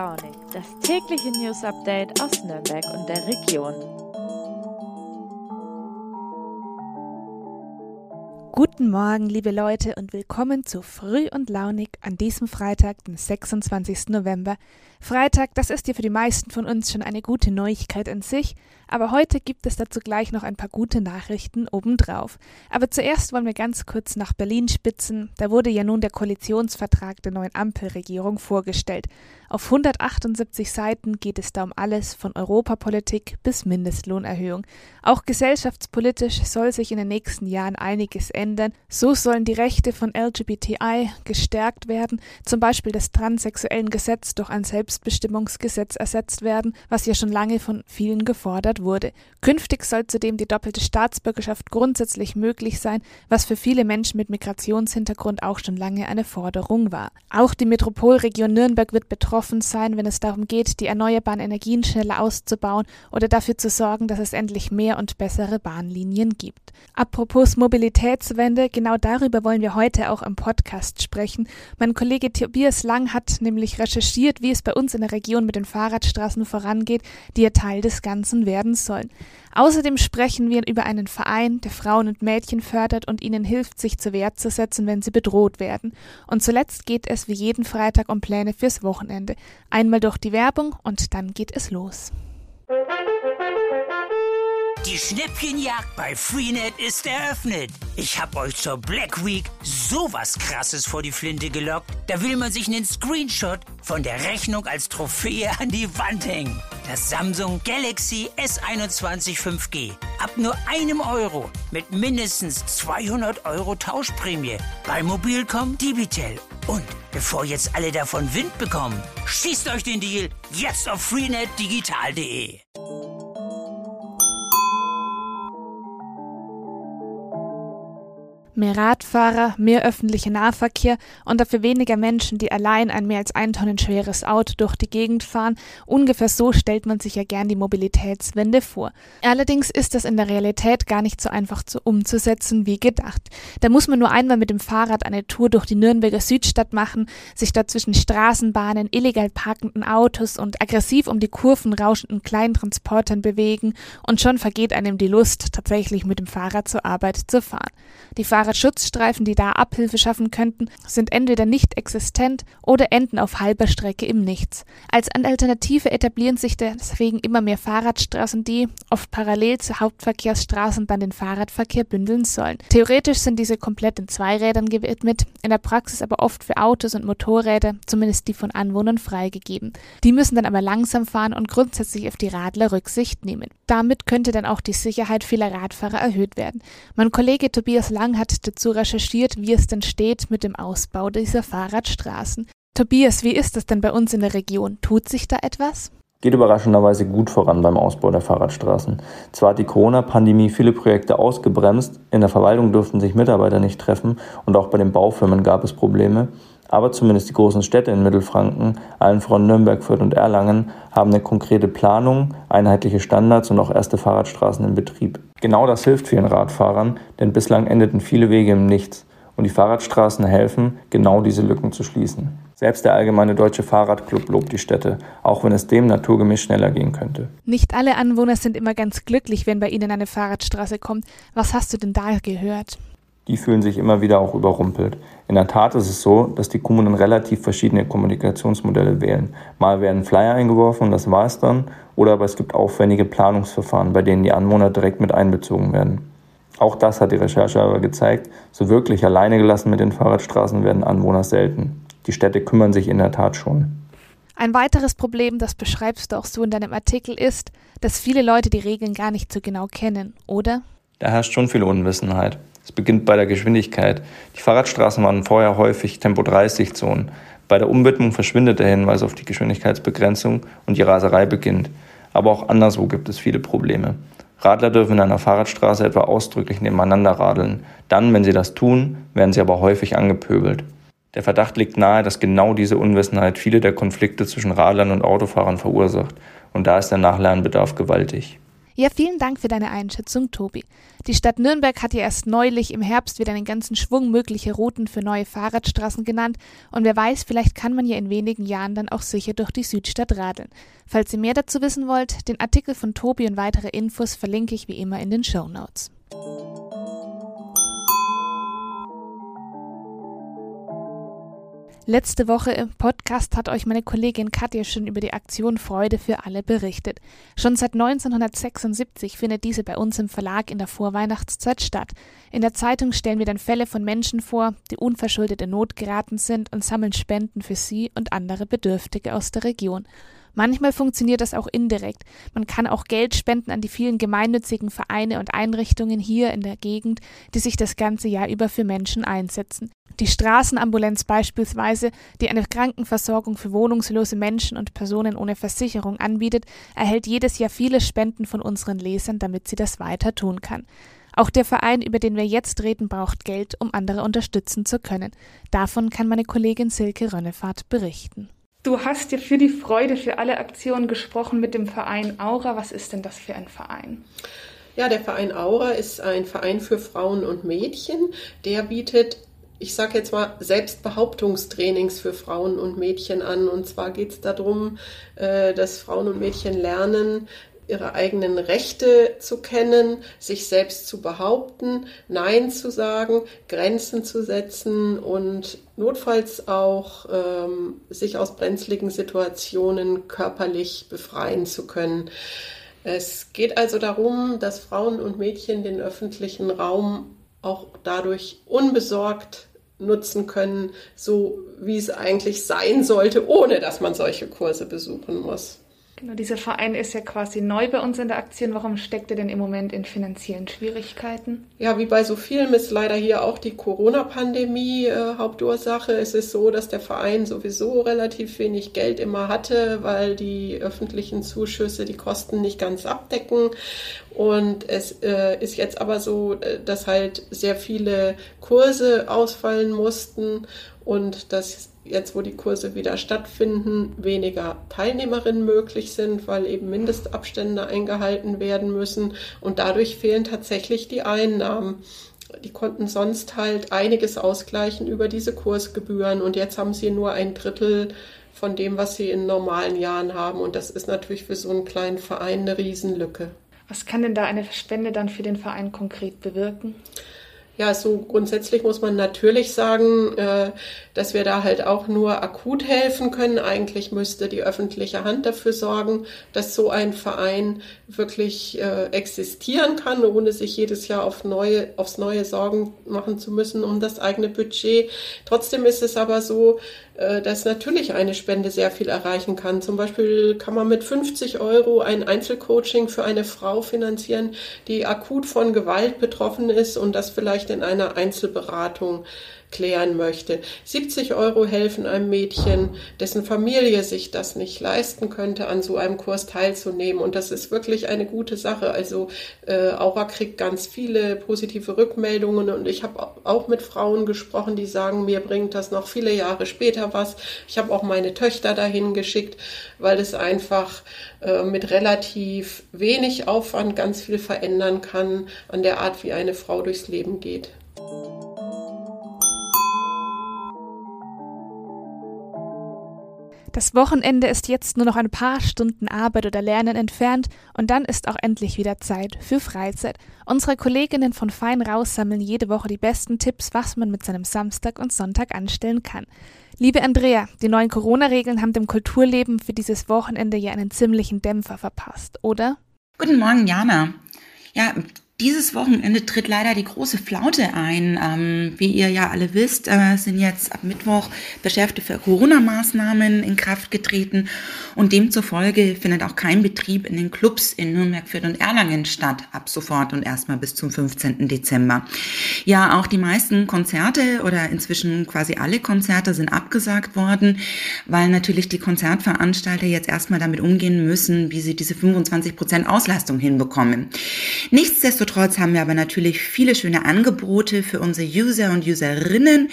Launig, das tägliche News Update aus Nürnberg und der Region. Guten Morgen, liebe Leute, und willkommen zu Früh und Launig an diesem Freitag, den 26. November. Freitag, das ist ja für die meisten von uns schon eine gute Neuigkeit an sich, aber heute gibt es dazu gleich noch ein paar gute Nachrichten obendrauf. Aber zuerst wollen wir ganz kurz nach Berlin spitzen. Da wurde ja nun der Koalitionsvertrag der neuen Ampelregierung vorgestellt. Auf 178 Seiten geht es da um alles von Europapolitik bis Mindestlohnerhöhung. Auch gesellschaftspolitisch soll sich in den nächsten Jahren einiges ändern. So sollen die Rechte von LGBTI gestärkt werden, zum Beispiel das transsexuellen Gesetz durch ein Selbstbestimmungsgesetz ersetzt werden, was ja schon lange von vielen gefordert wurde. Künftig soll zudem die doppelte Staatsbürgerschaft grundsätzlich möglich sein, was für viele Menschen mit Migrationshintergrund auch schon lange eine Forderung war. Auch die Metropolregion Nürnberg wird betroffen sein, wenn es darum geht, die erneuerbaren Energien schneller auszubauen oder dafür zu sorgen, dass es endlich mehr und bessere Bahnlinien gibt. Apropos Mobilitätswende, genau darüber wollen wir heute auch im Podcast sprechen. Mein Kollege Tobias Lang hat nämlich recherchiert, wie es bei uns in der Region mit den Fahrradstraßen vorangeht, die ja Teil des Ganzen werden werden sollen. Außerdem sprechen wir über einen Verein, der Frauen und Mädchen fördert und ihnen hilft, sich zur Wehr zu setzen, wenn sie bedroht werden. Und zuletzt geht es wie jeden Freitag um Pläne fürs Wochenende. Einmal durch die Werbung und dann geht es los. Die Schnäppchenjagd bei Freenet ist eröffnet. Ich hab euch zur Black Week sowas krasses vor die Flinte gelockt. Da will man sich einen Screenshot von der Rechnung als Trophäe an die Wand hängen. Das Samsung Galaxy S21 5G. Ab nur einem Euro mit mindestens 200 Euro Tauschprämie bei Mobilcom Dibitel. Und bevor jetzt alle davon Wind bekommen, schießt euch den Deal jetzt auf freenetdigital.de. Mehr Radfahrer, mehr öffentlicher Nahverkehr und dafür weniger Menschen, die allein ein mehr als ein Tonnen schweres Auto durch die Gegend fahren. Ungefähr so stellt man sich ja gern die Mobilitätswende vor. Allerdings ist das in der Realität gar nicht so einfach zu umzusetzen wie gedacht. Da muss man nur einmal mit dem Fahrrad eine Tour durch die Nürnberger Südstadt machen, sich da zwischen Straßenbahnen, illegal parkenden Autos und aggressiv um die Kurven rauschenden Kleintransportern bewegen und schon vergeht einem die Lust, tatsächlich mit dem Fahrrad zur Arbeit zu fahren. Die Fahrer Fahrradschutzstreifen, die da Abhilfe schaffen könnten, sind entweder nicht existent oder enden auf halber Strecke im Nichts. Als Alternative etablieren sich deswegen immer mehr Fahrradstraßen, die, oft parallel zu Hauptverkehrsstraßen, dann den Fahrradverkehr bündeln sollen. Theoretisch sind diese komplett in Zweirädern gewidmet, in der Praxis aber oft für Autos und Motorräder, zumindest die von Anwohnern, freigegeben. Die müssen dann aber langsam fahren und grundsätzlich auf die Radler Rücksicht nehmen. Damit könnte dann auch die Sicherheit vieler Radfahrer erhöht werden. Mein Kollege Tobias Lang hat dazu recherchiert, wie es denn steht mit dem Ausbau dieser Fahrradstraßen. Tobias, wie ist das denn bei uns in der Region? Tut sich da etwas? Geht überraschenderweise gut voran beim Ausbau der Fahrradstraßen. Zwar hat die Corona-Pandemie viele Projekte ausgebremst, in der Verwaltung durften sich Mitarbeiter nicht treffen und auch bei den Baufirmen gab es Probleme, aber zumindest die großen Städte in Mittelfranken, allen voran Nürnberg, Fürth und Erlangen, haben eine konkrete Planung, einheitliche Standards und auch erste Fahrradstraßen in Betrieb. Genau das hilft vielen Radfahrern, denn bislang endeten viele Wege im Nichts. Und die Fahrradstraßen helfen, genau diese Lücken zu schließen. Selbst der Allgemeine Deutsche Fahrradclub lobt die Städte, auch wenn es dem naturgemäß schneller gehen könnte. Nicht alle Anwohner sind immer ganz glücklich, wenn bei ihnen eine Fahrradstraße kommt. Was hast du denn da gehört? die fühlen sich immer wieder auch überrumpelt. In der Tat ist es so, dass die Kommunen relativ verschiedene Kommunikationsmodelle wählen. Mal werden Flyer eingeworfen und das war es dann, oder aber es gibt aufwendige Planungsverfahren, bei denen die Anwohner direkt mit einbezogen werden. Auch das hat die Recherche aber gezeigt, so wirklich alleine gelassen mit den Fahrradstraßen werden Anwohner selten. Die Städte kümmern sich in der Tat schon. Ein weiteres Problem, das beschreibst du auch so in deinem Artikel, ist, dass viele Leute die Regeln gar nicht so genau kennen, oder? Da herrscht schon viel Unwissenheit. Es beginnt bei der Geschwindigkeit. Die Fahrradstraßen waren vorher häufig Tempo-30-Zonen. Bei der Umwidmung verschwindet der Hinweis auf die Geschwindigkeitsbegrenzung und die Raserei beginnt. Aber auch anderswo gibt es viele Probleme. Radler dürfen in einer Fahrradstraße etwa ausdrücklich nebeneinander radeln. Dann, wenn sie das tun, werden sie aber häufig angepöbelt. Der Verdacht liegt nahe, dass genau diese Unwissenheit viele der Konflikte zwischen Radlern und Autofahrern verursacht. Und da ist der Nachlernbedarf gewaltig. Ja, vielen Dank für deine Einschätzung, Tobi. Die Stadt Nürnberg hat ja erst neulich im Herbst wieder einen ganzen Schwung mögliche Routen für neue Fahrradstraßen genannt und wer weiß, vielleicht kann man ja in wenigen Jahren dann auch sicher durch die Südstadt radeln. Falls ihr mehr dazu wissen wollt, den Artikel von Tobi und weitere Infos verlinke ich wie immer in den Show Notes. Letzte Woche im Podcast hat euch meine Kollegin Katja schon über die Aktion Freude für alle berichtet. Schon seit 1976 findet diese bei uns im Verlag in der Vorweihnachtszeit statt. In der Zeitung stellen wir dann Fälle von Menschen vor, die unverschuldet in Not geraten sind und sammeln Spenden für sie und andere Bedürftige aus der Region. Manchmal funktioniert das auch indirekt. Man kann auch Geld spenden an die vielen gemeinnützigen Vereine und Einrichtungen hier in der Gegend, die sich das ganze Jahr über für Menschen einsetzen. Die Straßenambulanz beispielsweise, die eine Krankenversorgung für wohnungslose Menschen und Personen ohne Versicherung anbietet, erhält jedes Jahr viele Spenden von unseren Lesern, damit sie das weiter tun kann. Auch der Verein, über den wir jetzt reden, braucht Geld, um andere unterstützen zu können. Davon kann meine Kollegin Silke Rönnefahrt berichten. Du hast ja für die Freude für alle Aktionen gesprochen mit dem Verein Aura. Was ist denn das für ein Verein? Ja, der Verein Aura ist ein Verein für Frauen und Mädchen. Der bietet ich sage jetzt mal, Selbstbehauptungstrainings für Frauen und Mädchen an. Und zwar geht es darum, äh, dass Frauen und Mädchen lernen, ihre eigenen Rechte zu kennen, sich selbst zu behaupten, Nein zu sagen, Grenzen zu setzen und notfalls auch ähm, sich aus brenzligen Situationen körperlich befreien zu können. Es geht also darum, dass Frauen und Mädchen den öffentlichen Raum auch dadurch unbesorgt nutzen können, so wie es eigentlich sein sollte, ohne dass man solche Kurse besuchen muss. Genau, dieser Verein ist ja quasi neu bei uns in der Aktion. Warum steckt er denn im Moment in finanziellen Schwierigkeiten? Ja, wie bei so vielen ist leider hier auch die Corona-Pandemie äh, Hauptursache. Es ist so, dass der Verein sowieso relativ wenig Geld immer hatte, weil die öffentlichen Zuschüsse die Kosten nicht ganz abdecken. Und es äh, ist jetzt aber so, äh, dass halt sehr viele Kurse ausfallen mussten und dass jetzt, wo die Kurse wieder stattfinden, weniger Teilnehmerinnen möglich sind, weil eben Mindestabstände eingehalten werden müssen und dadurch fehlen tatsächlich die Einnahmen. Die konnten sonst halt einiges ausgleichen über diese Kursgebühren und jetzt haben sie nur ein Drittel von dem, was sie in normalen Jahren haben und das ist natürlich für so einen kleinen Verein eine Riesenlücke. Was kann denn da eine Spende dann für den Verein konkret bewirken? Ja, so grundsätzlich muss man natürlich sagen, äh, dass wir da halt auch nur akut helfen können. Eigentlich müsste die öffentliche Hand dafür sorgen, dass so ein Verein wirklich äh, existieren kann, ohne sich jedes Jahr auf neue, aufs neue Sorgen machen zu müssen um das eigene Budget. Trotzdem ist es aber so, dass natürlich eine Spende sehr viel erreichen kann. Zum Beispiel kann man mit 50 Euro ein Einzelcoaching für eine Frau finanzieren, die akut von Gewalt betroffen ist und das vielleicht in einer Einzelberatung klären möchte. 70 Euro helfen einem Mädchen, dessen Familie sich das nicht leisten könnte, an so einem Kurs teilzunehmen. Und das ist wirklich eine gute Sache. Also äh, Aura kriegt ganz viele positive Rückmeldungen und ich habe auch mit Frauen gesprochen, die sagen, mir bringt das noch viele Jahre später was. Ich habe auch meine Töchter dahin geschickt, weil es einfach äh, mit relativ wenig Aufwand ganz viel verändern kann an der Art, wie eine Frau durchs Leben geht. Das Wochenende ist jetzt nur noch ein paar Stunden Arbeit oder Lernen entfernt und dann ist auch endlich wieder Zeit für Freizeit. Unsere Kolleginnen von Fein Raus sammeln jede Woche die besten Tipps, was man mit seinem Samstag und Sonntag anstellen kann. Liebe Andrea, die neuen Corona-Regeln haben dem Kulturleben für dieses Wochenende ja einen ziemlichen Dämpfer verpasst, oder? Guten Morgen, Jana. Ja, dieses Wochenende tritt leider die große Flaute ein. Ähm, wie ihr ja alle wisst, äh, sind jetzt ab Mittwoch Beschäftigte für Corona-Maßnahmen in Kraft getreten und demzufolge findet auch kein Betrieb in den Clubs in Nürnberg, Fürth und Erlangen statt, ab sofort und erstmal bis zum 15. Dezember. Ja, auch die meisten Konzerte oder inzwischen quasi alle Konzerte sind abgesagt worden, weil natürlich die Konzertveranstalter jetzt erstmal damit umgehen müssen, wie sie diese 25 Prozent Auslastung hinbekommen. Nichtsdestotrotz haben wir aber natürlich viele schöne Angebote für unsere User und Userinnen.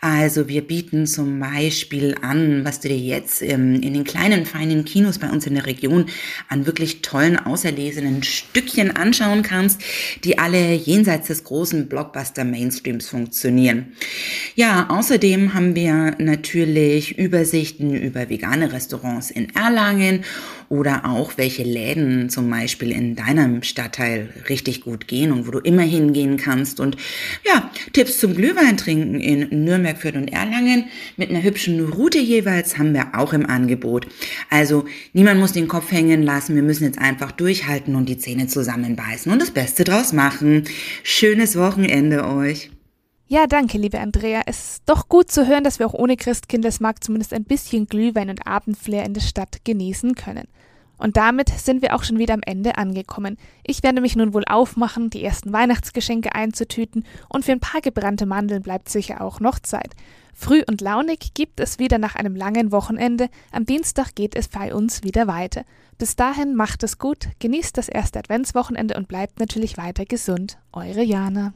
Also wir bieten zum Beispiel an, was du dir jetzt ähm, in den kleinen, feinen Kinos bei uns in der Region an wirklich tollen, auserlesenen Stückchen anschauen kannst, die alle jenseits des großen Blockbuster-Mainstreams funktionieren. Ja, außerdem haben wir natürlich Übersichten über vegane Restaurants in Erlangen oder auch welche Läden zum Beispiel in deinem Stadtteil richtig gut gehen und wo du immer hingehen kannst. Und ja, Tipps zum Glühwein trinken in Nürnberg, Fürth und Erlangen mit einer hübschen Route jeweils haben wir auch im Angebot. Also niemand muss den Kopf hängen lassen. Wir müssen jetzt einfach durchhalten und die Zähne zusammenbeißen und das Beste draus machen. Schönes Wochenende euch. Ja, danke, liebe Andrea. Es ist doch gut zu hören, dass wir auch ohne Christkindlesmarkt zumindest ein bisschen Glühwein und Abendflair in der Stadt genießen können. Und damit sind wir auch schon wieder am Ende angekommen. Ich werde mich nun wohl aufmachen, die ersten Weihnachtsgeschenke einzutüten und für ein paar gebrannte Mandeln bleibt sicher auch noch Zeit. Früh und launig gibt es wieder nach einem langen Wochenende. Am Dienstag geht es bei uns wieder weiter. Bis dahin macht es gut, genießt das erste Adventswochenende und bleibt natürlich weiter gesund. Eure Jana.